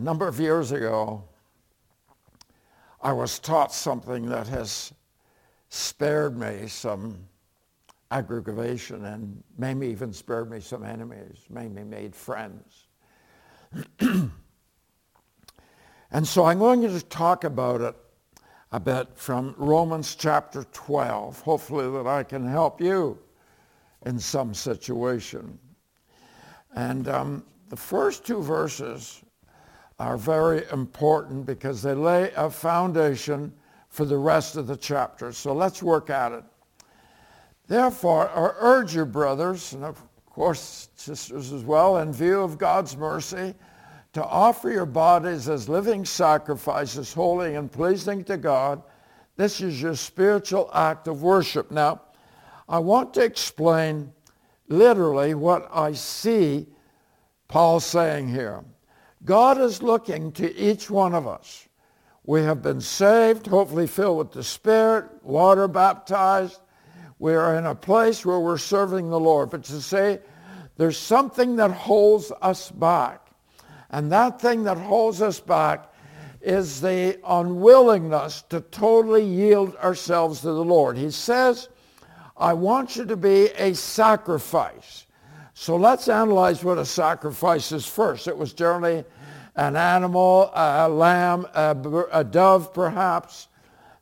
number of years ago, I was taught something that has spared me some aggravation and maybe even spared me some enemies, maybe made friends. and so I'm going to talk about it a bit from Romans chapter 12, hopefully that I can help you in some situation. And um, the first two verses are very important because they lay a foundation for the rest of the chapter. So let's work at it. Therefore, I urge you, brothers, and of course sisters as well, in view of God's mercy, to offer your bodies as living sacrifices, holy and pleasing to God. This is your spiritual act of worship. Now, I want to explain literally what I see Paul saying here. God is looking to each one of us. We have been saved, hopefully filled with the Spirit, water baptized. We are in a place where we're serving the Lord. But to say there's something that holds us back. And that thing that holds us back is the unwillingness to totally yield ourselves to the Lord. He says, I want you to be a sacrifice. So let's analyze what a sacrifice is first. It was generally an animal, a lamb, a, a dove perhaps.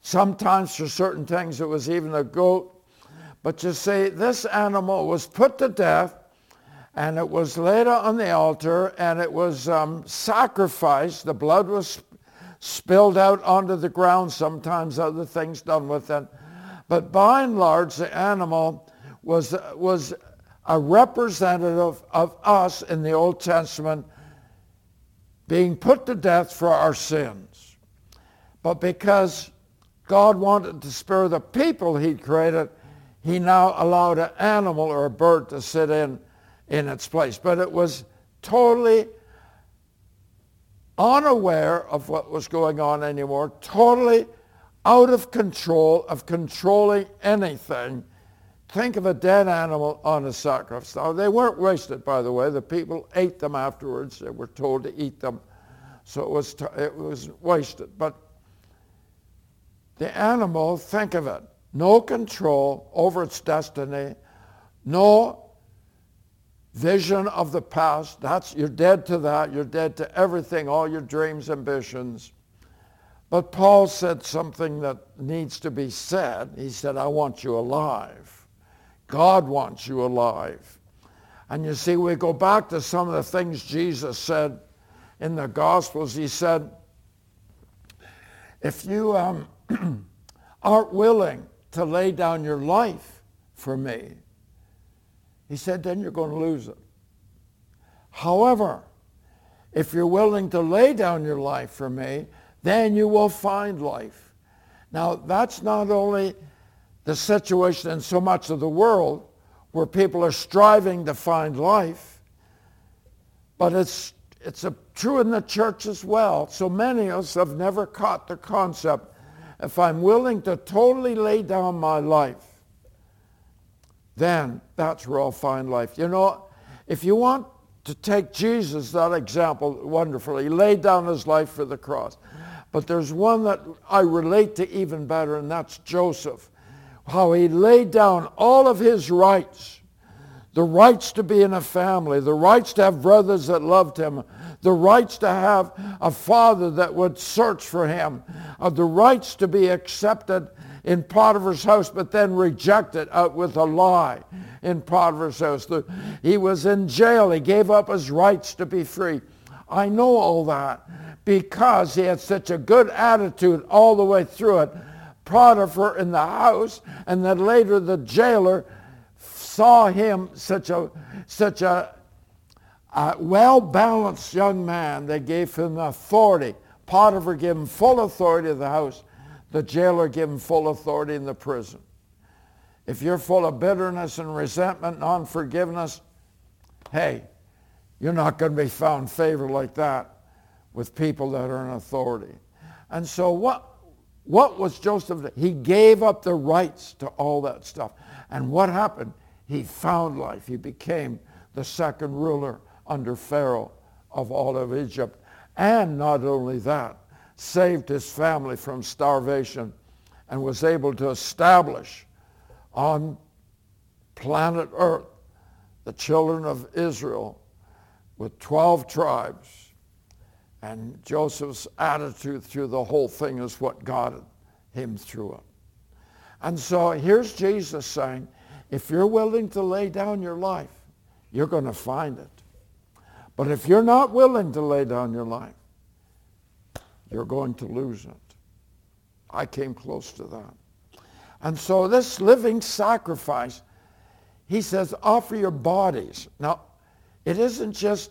Sometimes for certain things it was even a goat. But you see, this animal was put to death and it was laid on the altar and it was um, sacrificed. The blood was spilled out onto the ground, sometimes other things done with it. But by and large, the animal was, was a representative of us in the Old Testament being put to death for our sins. But because God wanted to spare the people he'd created, he now allowed an animal or a bird to sit in in its place. But it was totally unaware of what was going on anymore, totally out of control of controlling anything Think of a dead animal on a sacrifice. Now, they weren't wasted, by the way. The people ate them afterwards. They were told to eat them. So it was, t- it was wasted. But the animal, think of it, no control over its destiny, no vision of the past. That's, you're dead to that. You're dead to everything, all your dreams, ambitions. But Paul said something that needs to be said. He said, I want you alive. God wants you alive. And you see, we go back to some of the things Jesus said in the Gospels. He said, if you um, aren't willing to lay down your life for me, he said, then you're going to lose it. However, if you're willing to lay down your life for me, then you will find life. Now, that's not only the situation in so much of the world where people are striving to find life. But it's, it's a, true in the church as well. So many of us have never caught the concept. If I'm willing to totally lay down my life, then that's where I'll find life. You know, if you want to take Jesus, that example, wonderfully, he laid down his life for the cross. But there's one that I relate to even better, and that's Joseph how he laid down all of his rights, the rights to be in a family, the rights to have brothers that loved him, the rights to have a father that would search for him, uh, the rights to be accepted in Potiphar's house, but then rejected uh, with a lie in Potiphar's house. The, he was in jail. He gave up his rights to be free. I know all that because he had such a good attitude all the way through it Potiphar in the house, and then later the jailer saw him such a such a, a well-balanced young man. They gave him authority. Potiphar gave him full authority in the house. The jailer gave him full authority in the prison. If you're full of bitterness and resentment and unforgiveness, hey, you're not going to be found favor like that with people that are in authority. And so what what was Joseph? He gave up the rights to all that stuff. And what happened? He found life. He became the second ruler under Pharaoh of all of Egypt. And not only that, saved his family from starvation and was able to establish on planet Earth the children of Israel with 12 tribes. And Joseph's attitude through the whole thing is what got him through it. And so here's Jesus saying, if you're willing to lay down your life, you're going to find it. But if you're not willing to lay down your life, you're going to lose it. I came close to that. And so this living sacrifice, he says, offer your bodies. Now, it isn't just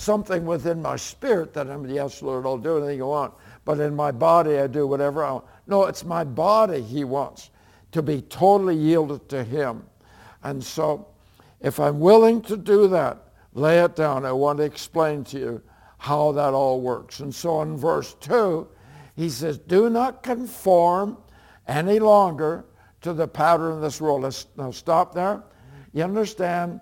something within my spirit that I'm, yes, Lord, I'll do anything you want. But in my body, I do whatever I want. No, it's my body he wants to be totally yielded to him. And so if I'm willing to do that, lay it down. I want to explain to you how that all works. And so in verse 2, he says, do not conform any longer to the pattern of this world. Let's now stop there. You understand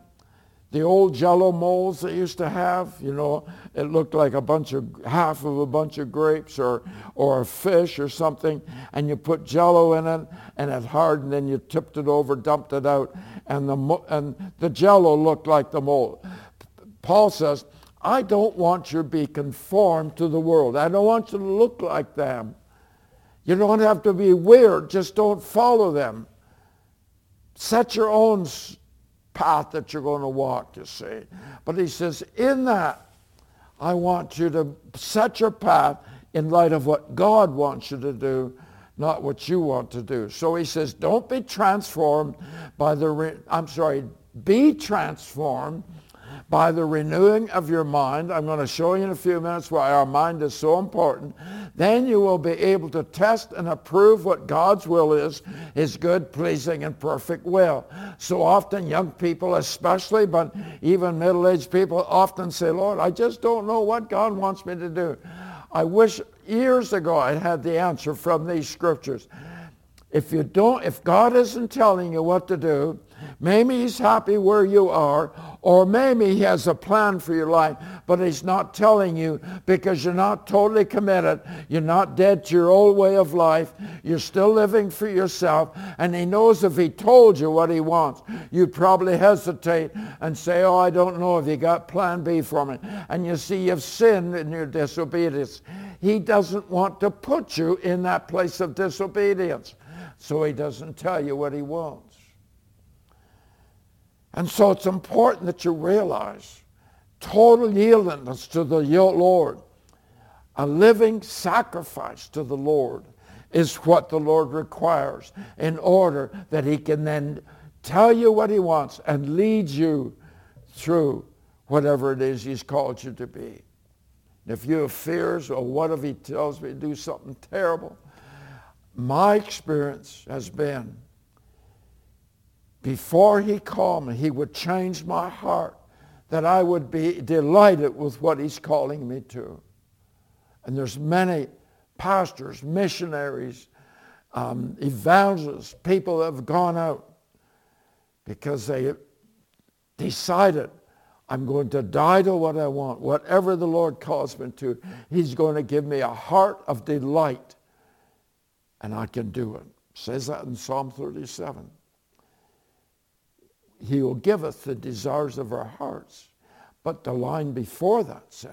the old jello molds they used to have, you know, it looked like a bunch of, half of a bunch of grapes or, or a fish or something, and you put jello in it, and it hardened, and you tipped it over, dumped it out, and the, and the jello looked like the mold. Paul says, I don't want you to be conformed to the world. I don't want you to look like them. You don't have to be weird. Just don't follow them. Set your own path that you're going to walk, you see. But he says, in that, I want you to set your path in light of what God wants you to do, not what you want to do. So he says, don't be transformed by the, re- I'm sorry, be transformed by the renewing of your mind. I'm going to show you in a few minutes why our mind is so important. Then you will be able to test and approve what God's will is, his good, pleasing, and perfect will. So often young people especially, but even middle-aged people often say, Lord, I just don't know what God wants me to do. I wish years ago I had the answer from these scriptures. If you don't, if God isn't telling you what to do, maybe he's happy where you are, or maybe he has a plan for your life, but he's not telling you because you're not totally committed. You're not dead to your old way of life. You're still living for yourself. And he knows if he told you what he wants, you'd probably hesitate and say, oh, I don't know if you got plan B for me. And you see, you've sinned in your disobedience. He doesn't want to put you in that place of disobedience. So he doesn't tell you what he wants. And so it's important that you realize total yieldedness to the Lord, a living sacrifice to the Lord is what the Lord requires in order that he can then tell you what he wants and lead you through whatever it is he's called you to be. If you have fears, or what if he tells me to do something terrible? My experience has been before he called me, he would change my heart that I would be delighted with what he's calling me to. And there's many pastors, missionaries, um, evangelists, people that have gone out because they decided I'm going to die to what I want. Whatever the Lord calls me to, he's going to give me a heart of delight. And I can do it. says that in Psalm 37 he will give us the desires of our hearts. But the line before that says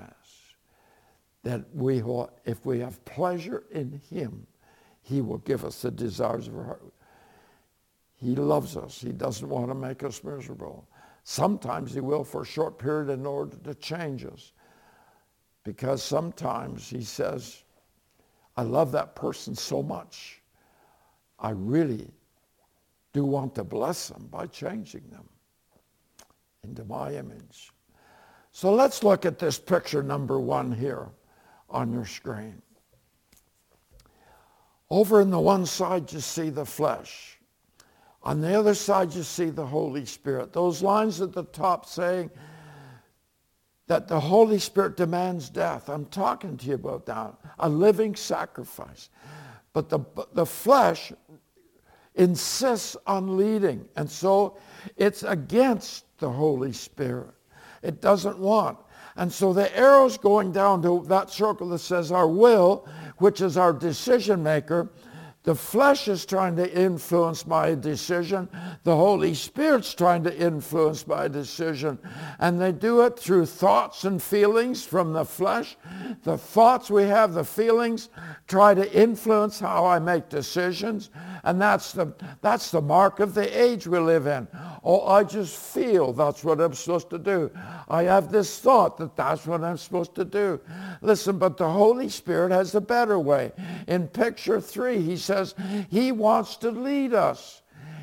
that we will, if we have pleasure in him, he will give us the desires of our heart. He loves us. He doesn't want to make us miserable. Sometimes he will for a short period in order to change us. Because sometimes he says, I love that person so much. I really do want to bless them by changing them into my image. So let's look at this picture number one here on your screen. Over in the one side, you see the flesh. On the other side, you see the Holy Spirit. Those lines at the top saying that the Holy Spirit demands death. I'm talking to you about that. A living sacrifice. But the, the flesh insists on leading. And so it's against the Holy Spirit. It doesn't want. And so the arrow's going down to that circle that says our will, which is our decision maker, the flesh is trying to influence my decision. The Holy Spirit's trying to influence my decision. And they do it through thoughts and feelings from the flesh. The thoughts we have, the feelings, try to influence how I make decisions. And that's the, that's the mark of the age we live in. Oh, I just feel that's what I'm supposed to do. I have this thought that that's what I'm supposed to do. Listen, but the Holy Spirit has a better way. In picture three, he says he wants to lead us.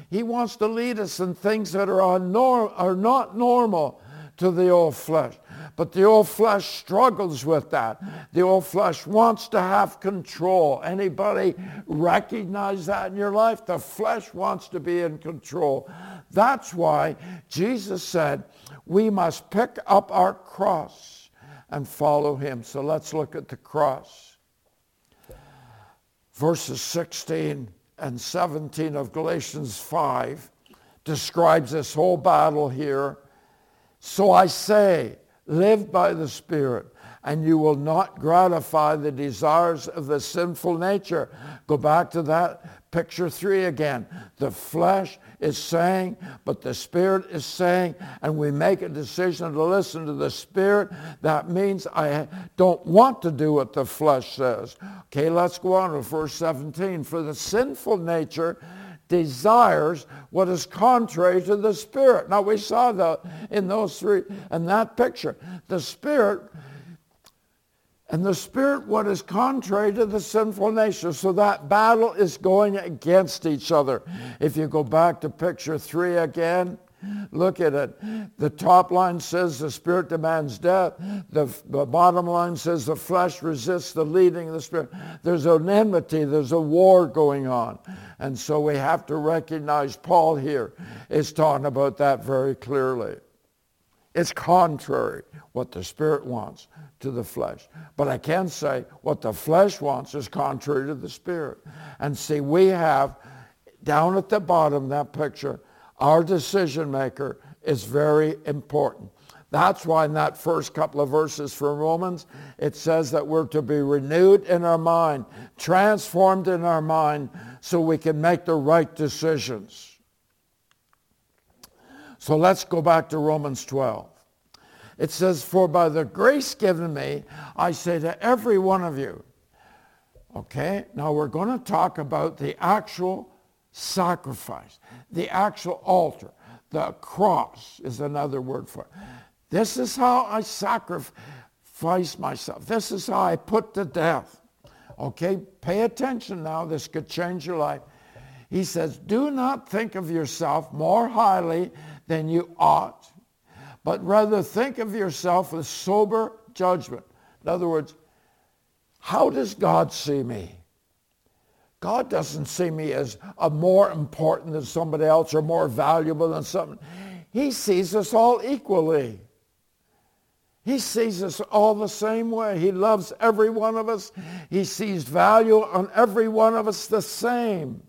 He wants to lead us in things that are, unnorm- are not normal to the old flesh. But the old flesh struggles with that. The old flesh wants to have control. Anybody recognize that in your life? The flesh wants to be in control. That's why Jesus said we must pick up our cross and follow him. So let's look at the cross. Verses 16 and 17 of Galatians 5 describes this whole battle here. So I say, Live by the Spirit, and you will not gratify the desires of the sinful nature. Go back to that picture three again. The flesh is saying, but the Spirit is saying, and we make a decision to listen to the Spirit. That means I don't want to do what the flesh says. Okay, let's go on to verse 17. For the sinful nature desires what is contrary to the Spirit. Now we saw that in those three, in that picture. The Spirit, and the Spirit what is contrary to the sinful nature. So that battle is going against each other. If you go back to picture three again, Look at it. The top line says the spirit demands death. The, the, bottom line says the flesh resists the leading of the spirit. There's an enmity. There's a war going on. And so we have to recognize Paul here is talking about that very clearly. It's contrary what the spirit wants to the flesh. But I can say what the flesh wants is contrary to the spirit. And see, we have down at the bottom that picture our decision maker is very important. That's why in that first couple of verses from Romans, it says that we're to be renewed in our mind, transformed in our mind, so we can make the right decisions. So let's go back to Romans 12. It says, For by the grace given me, I say to every one of you. Okay, now we're going to talk about the actual sacrifice. The actual altar, the cross is another word for it. This is how I sacrifice myself. This is how I put to death. Okay, pay attention now. This could change your life. He says, do not think of yourself more highly than you ought, but rather think of yourself with sober judgment. In other words, how does God see me? God doesn't see me as a more important than somebody else or more valuable than something. He sees us all equally. He sees us all the same way. He loves every one of us. He sees value on every one of us the same.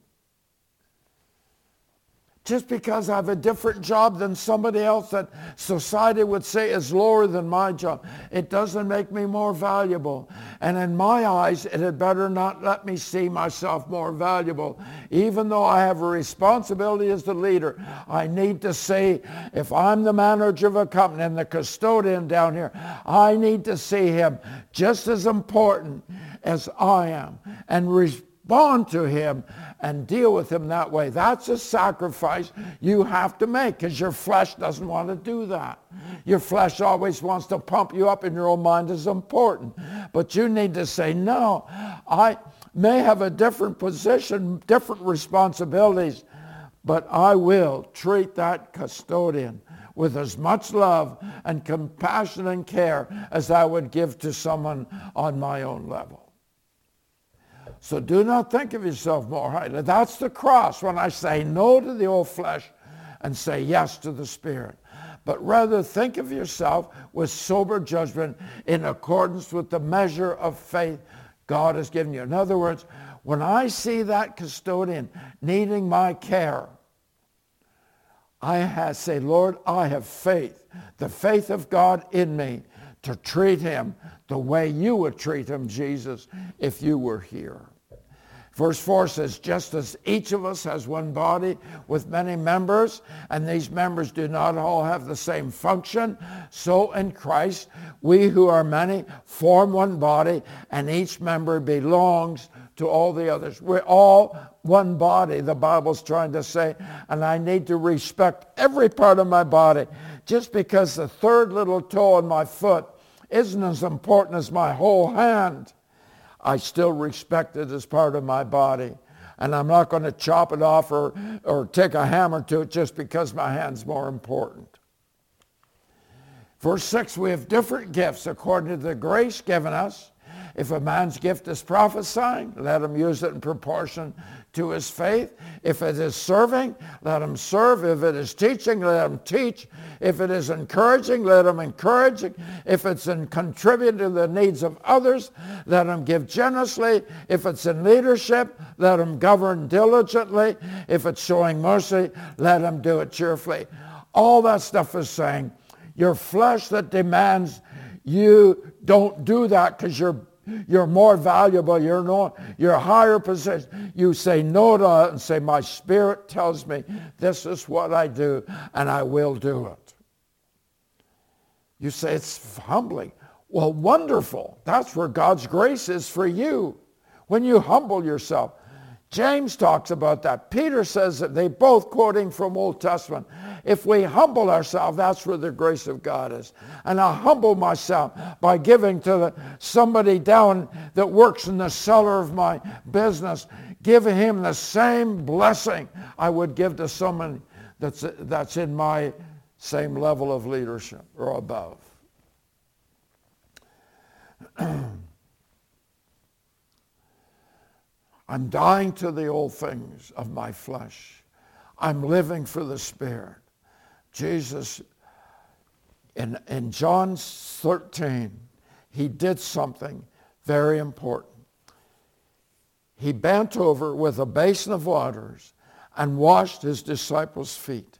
Just because I have a different job than somebody else that society would say is lower than my job, it doesn't make me more valuable. And in my eyes, it had better not let me see myself more valuable. Even though I have a responsibility as the leader, I need to see if I'm the manager of a company and the custodian down here, I need to see him just as important as I am and respond to him and deal with him that way. That's a sacrifice you have to make because your flesh doesn't want to do that. Your flesh always wants to pump you up and your own mind is important. But you need to say, no, I may have a different position, different responsibilities, but I will treat that custodian with as much love and compassion and care as I would give to someone on my own level. So do not think of yourself more highly. That's the cross when I say no to the old flesh and say yes to the Spirit. But rather think of yourself with sober judgment in accordance with the measure of faith God has given you. In other words, when I see that custodian needing my care, I say, Lord, I have faith, the faith of God in me to treat him the way you would treat him, Jesus, if you were here. Verse 4 says, just as each of us has one body with many members, and these members do not all have the same function, so in Christ we who are many form one body, and each member belongs to all the others. We're all one body, the Bible's trying to say, and I need to respect every part of my body. Just because the third little toe on my foot isn't as important as my whole hand I still respect it as part of my body. And I'm not going to chop it off or, or take a hammer to it just because my hand's more important. Verse 6, we have different gifts according to the grace given us. If a man's gift is prophesying, let him use it in proportion to his faith. If it is serving, let him serve. If it is teaching, let him teach. If it is encouraging, let him encourage. If it's in contributing to the needs of others, let him give generously. If it's in leadership, let him govern diligently. If it's showing mercy, let him do it cheerfully. All that stuff is saying your flesh that demands you don't do that because you're you're more valuable. You're no, you're higher position. You say no to it and say, my spirit tells me this is what I do and I will do it. You say it's humbling. Well, wonderful. That's where God's grace is for you. When you humble yourself. James talks about that. Peter says that they both quoting from Old Testament. If we humble ourselves, that's where the grace of God is. And I humble myself by giving to the, somebody down that works in the cellar of my business, give him the same blessing I would give to someone that's, that's in my same level of leadership or above. I'm dying to the old things of my flesh. I'm living for the Spirit. Jesus, in, in John 13, he did something very important. He bent over with a basin of waters and washed his disciples' feet.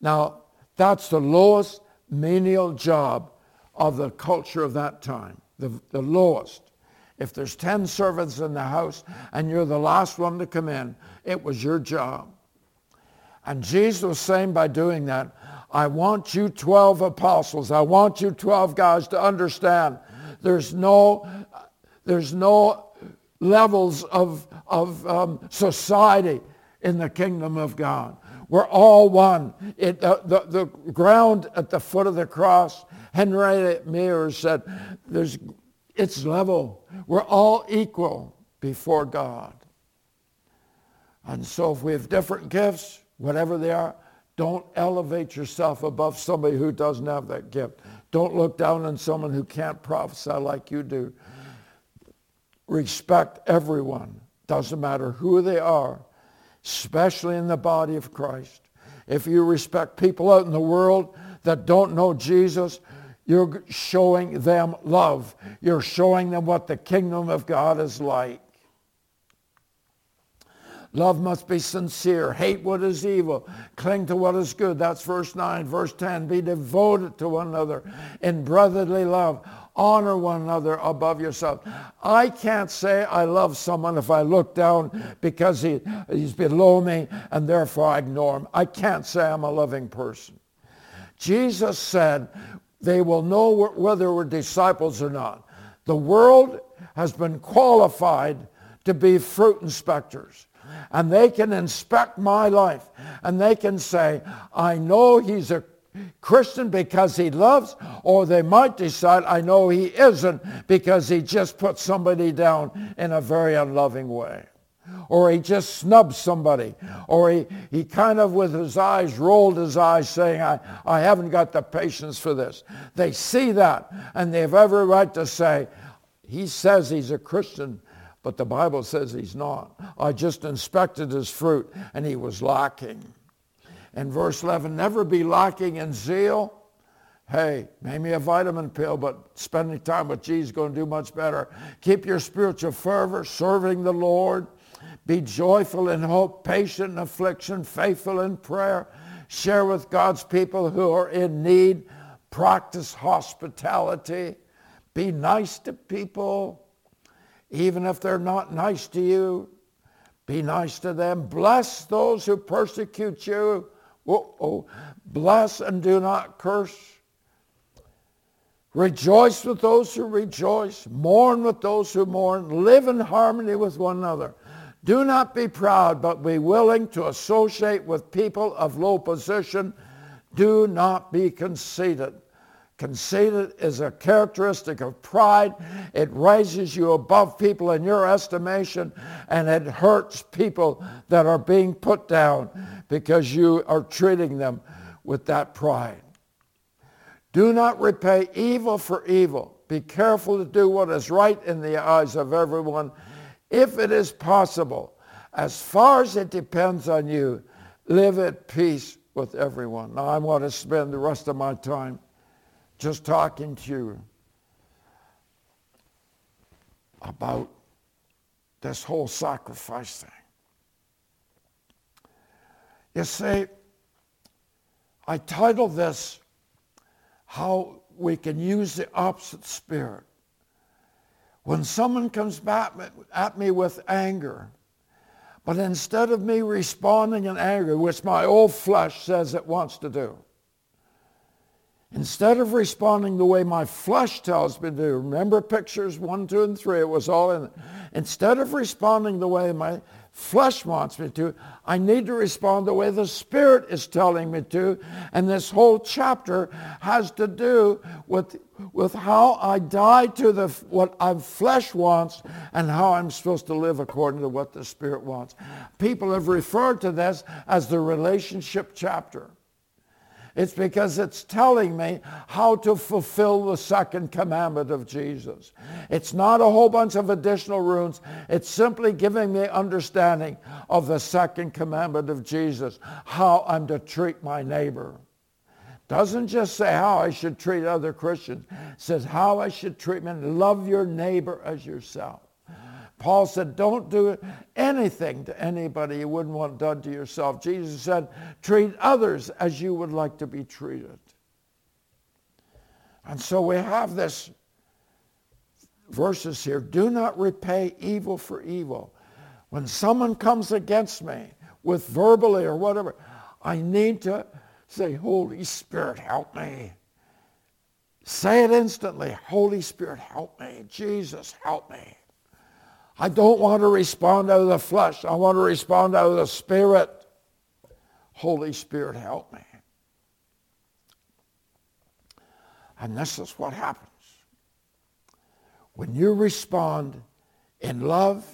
Now, that's the lowest menial job of the culture of that time, the, the lowest. If there's 10 servants in the house and you're the last one to come in, it was your job. And Jesus was saying by doing that, I want you 12 apostles, I want you 12 guys to understand there's no, there's no levels of, of um, society in the kingdom of God. We're all one. It, uh, the, the ground at the foot of the cross, Henry Mears said, there's, it's level. We're all equal before God. And so if we have different gifts, whatever they are, don't elevate yourself above somebody who doesn't have that gift. Don't look down on someone who can't prophesy like you do. Respect everyone. Doesn't matter who they are, especially in the body of Christ. If you respect people out in the world that don't know Jesus, you're showing them love. You're showing them what the kingdom of God is like. Love must be sincere. Hate what is evil. Cling to what is good. That's verse 9. Verse 10. Be devoted to one another in brotherly love. Honor one another above yourself. I can't say I love someone if I look down because he, he's below me and therefore I ignore him. I can't say I'm a loving person. Jesus said they will know whether we're disciples or not. The world has been qualified to be fruit inspectors and they can inspect my life and they can say, I know he's a Christian because he loves, or they might decide, I know he isn't because he just put somebody down in a very unloving way. Or he just snubs somebody. Or he, he kind of with his eyes rolled his eyes saying, I, I haven't got the patience for this. They see that and they have every right to say, he says he's a Christian, but the Bible says he's not. I just inspected his fruit and he was lacking. And verse 11, never be lacking in zeal. Hey, maybe a vitamin pill, but spending time with Jesus is going to do much better. Keep your spiritual fervor, serving the Lord. Be joyful in hope, patient in affliction, faithful in prayer. Share with God's people who are in need. Practice hospitality. Be nice to people, even if they're not nice to you. Be nice to them. Bless those who persecute you. oh Bless and do not curse. Rejoice with those who rejoice. Mourn with those who mourn. Live in harmony with one another. Do not be proud, but be willing to associate with people of low position. Do not be conceited. Conceited is a characteristic of pride. It raises you above people in your estimation and it hurts people that are being put down because you are treating them with that pride. Do not repay evil for evil. Be careful to do what is right in the eyes of everyone. If it is possible, as far as it depends on you, live at peace with everyone. Now I want to spend the rest of my time just talking to you about this whole sacrifice thing. You see, I titled this How We Can Use the Opposite Spirit. When someone comes back at me with anger, but instead of me responding in anger, which my old flesh says it wants to do, Instead of responding the way my flesh tells me to, remember pictures one, two, and three, it was all in it. Instead of responding the way my flesh wants me to, I need to respond the way the Spirit is telling me to. And this whole chapter has to do with, with how I die to the, what my flesh wants and how I'm supposed to live according to what the Spirit wants. People have referred to this as the relationship chapter. It's because it's telling me how to fulfill the second commandment of Jesus. It's not a whole bunch of additional rules. It's simply giving me understanding of the second commandment of Jesus, how I'm to treat my neighbor. Doesn't just say how I should treat other Christians. It says how I should treat men. Love your neighbor as yourself. Paul said, don't do anything to anybody you wouldn't want done to yourself. Jesus said, treat others as you would like to be treated. And so we have this verses here. Do not repay evil for evil. When someone comes against me with verbally or whatever, I need to say, Holy Spirit, help me. Say it instantly. Holy Spirit, help me. Jesus, help me. I don't want to respond out of the flesh. I want to respond out of the Spirit. Holy Spirit, help me. And this is what happens. When you respond in love,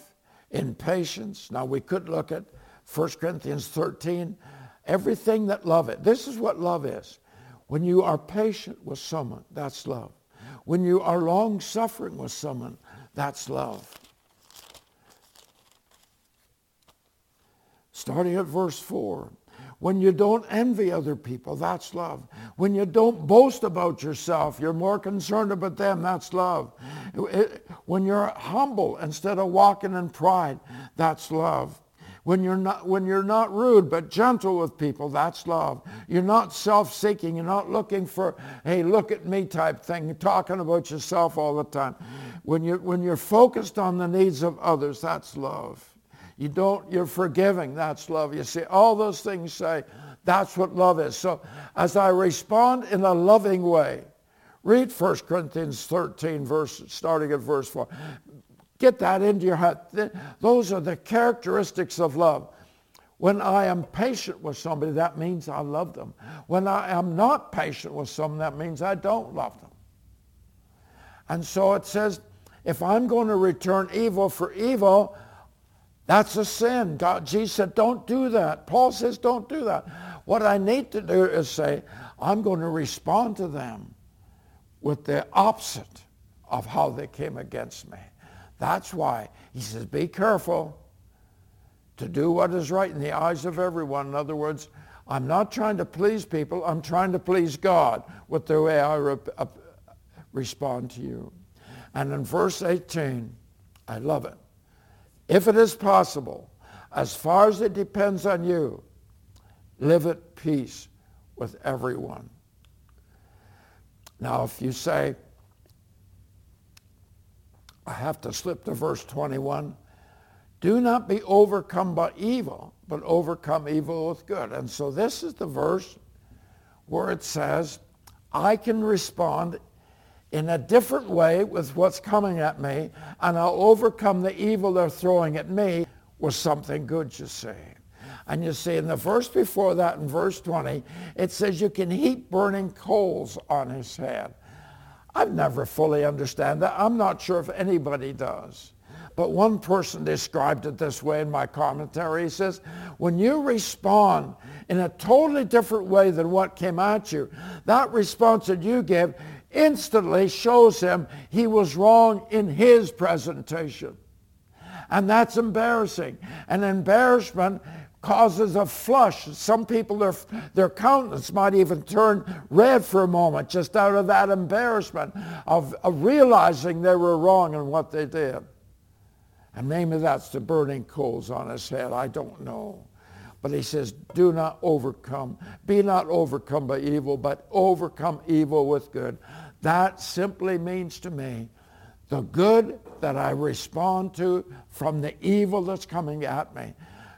in patience, now we could look at 1 Corinthians 13, everything that love it. This is what love is. When you are patient with someone, that's love. When you are long suffering with someone, that's love. Starting at verse 4. When you don't envy other people, that's love. When you don't boast about yourself, you're more concerned about them, that's love. When you're humble instead of walking in pride, that's love. When you're not when you're not rude but gentle with people, that's love. You're not self-seeking. You're not looking for, hey, look at me type thing, you're talking about yourself all the time. When you when you're focused on the needs of others, that's love. You don't, you're forgiving. That's love. You see, all those things say that's what love is. So as I respond in a loving way, read 1 Corinthians 13, verse, starting at verse 4. Get that into your head. Those are the characteristics of love. When I am patient with somebody, that means I love them. When I am not patient with someone, that means I don't love them. And so it says, if I'm going to return evil for evil, that's a sin. God, Jesus said, don't do that. Paul says, don't do that. What I need to do is say, I'm going to respond to them with the opposite of how they came against me. That's why he says, be careful to do what is right in the eyes of everyone. In other words, I'm not trying to please people. I'm trying to please God with the way I re- uh, respond to you. And in verse 18, I love it. If it is possible, as far as it depends on you, live at peace with everyone. Now, if you say, I have to slip to verse 21, do not be overcome by evil, but overcome evil with good. And so this is the verse where it says, I can respond in a different way with what's coming at me, and I'll overcome the evil they're throwing at me with something good, you see. And you see in the verse before that, in verse 20, it says you can heap burning coals on his head. I've never fully understand that. I'm not sure if anybody does. But one person described it this way in my commentary. He says, when you respond in a totally different way than what came at you, that response that you give instantly shows him he was wrong in his presentation. And that's embarrassing. And embarrassment causes a flush. Some people, their, their countenance might even turn red for a moment just out of that embarrassment of, of realizing they were wrong in what they did. And maybe that's the burning coals on his head. I don't know. But he says, do not overcome. Be not overcome by evil, but overcome evil with good. That simply means to me the good that I respond to from the evil that's coming at me.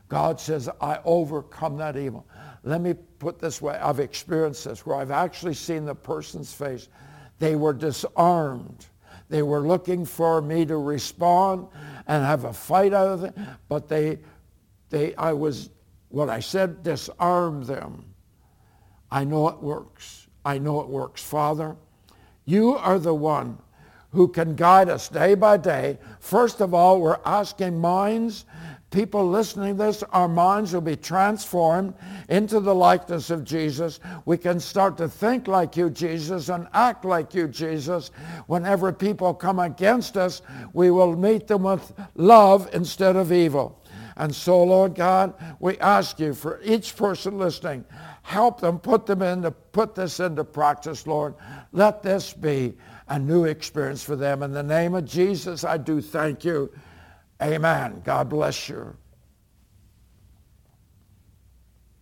God says, I overcome that evil. Let me put this way. I've experienced this where I've actually seen the person's face. They were disarmed. They were looking for me to respond and have a fight out of it, but they, they, I was, what I said, disarmed them. I know it works. I know it works. Father, you are the one who can guide us day by day. First of all, we're asking minds, people listening to this, our minds will be transformed into the likeness of Jesus. We can start to think like you, Jesus, and act like you, Jesus. Whenever people come against us, we will meet them with love instead of evil. And so, Lord God, we ask you for each person listening, help them put them into put this into practice, Lord. Let this be a new experience for them. In the name of Jesus, I do thank you. Amen. God bless you.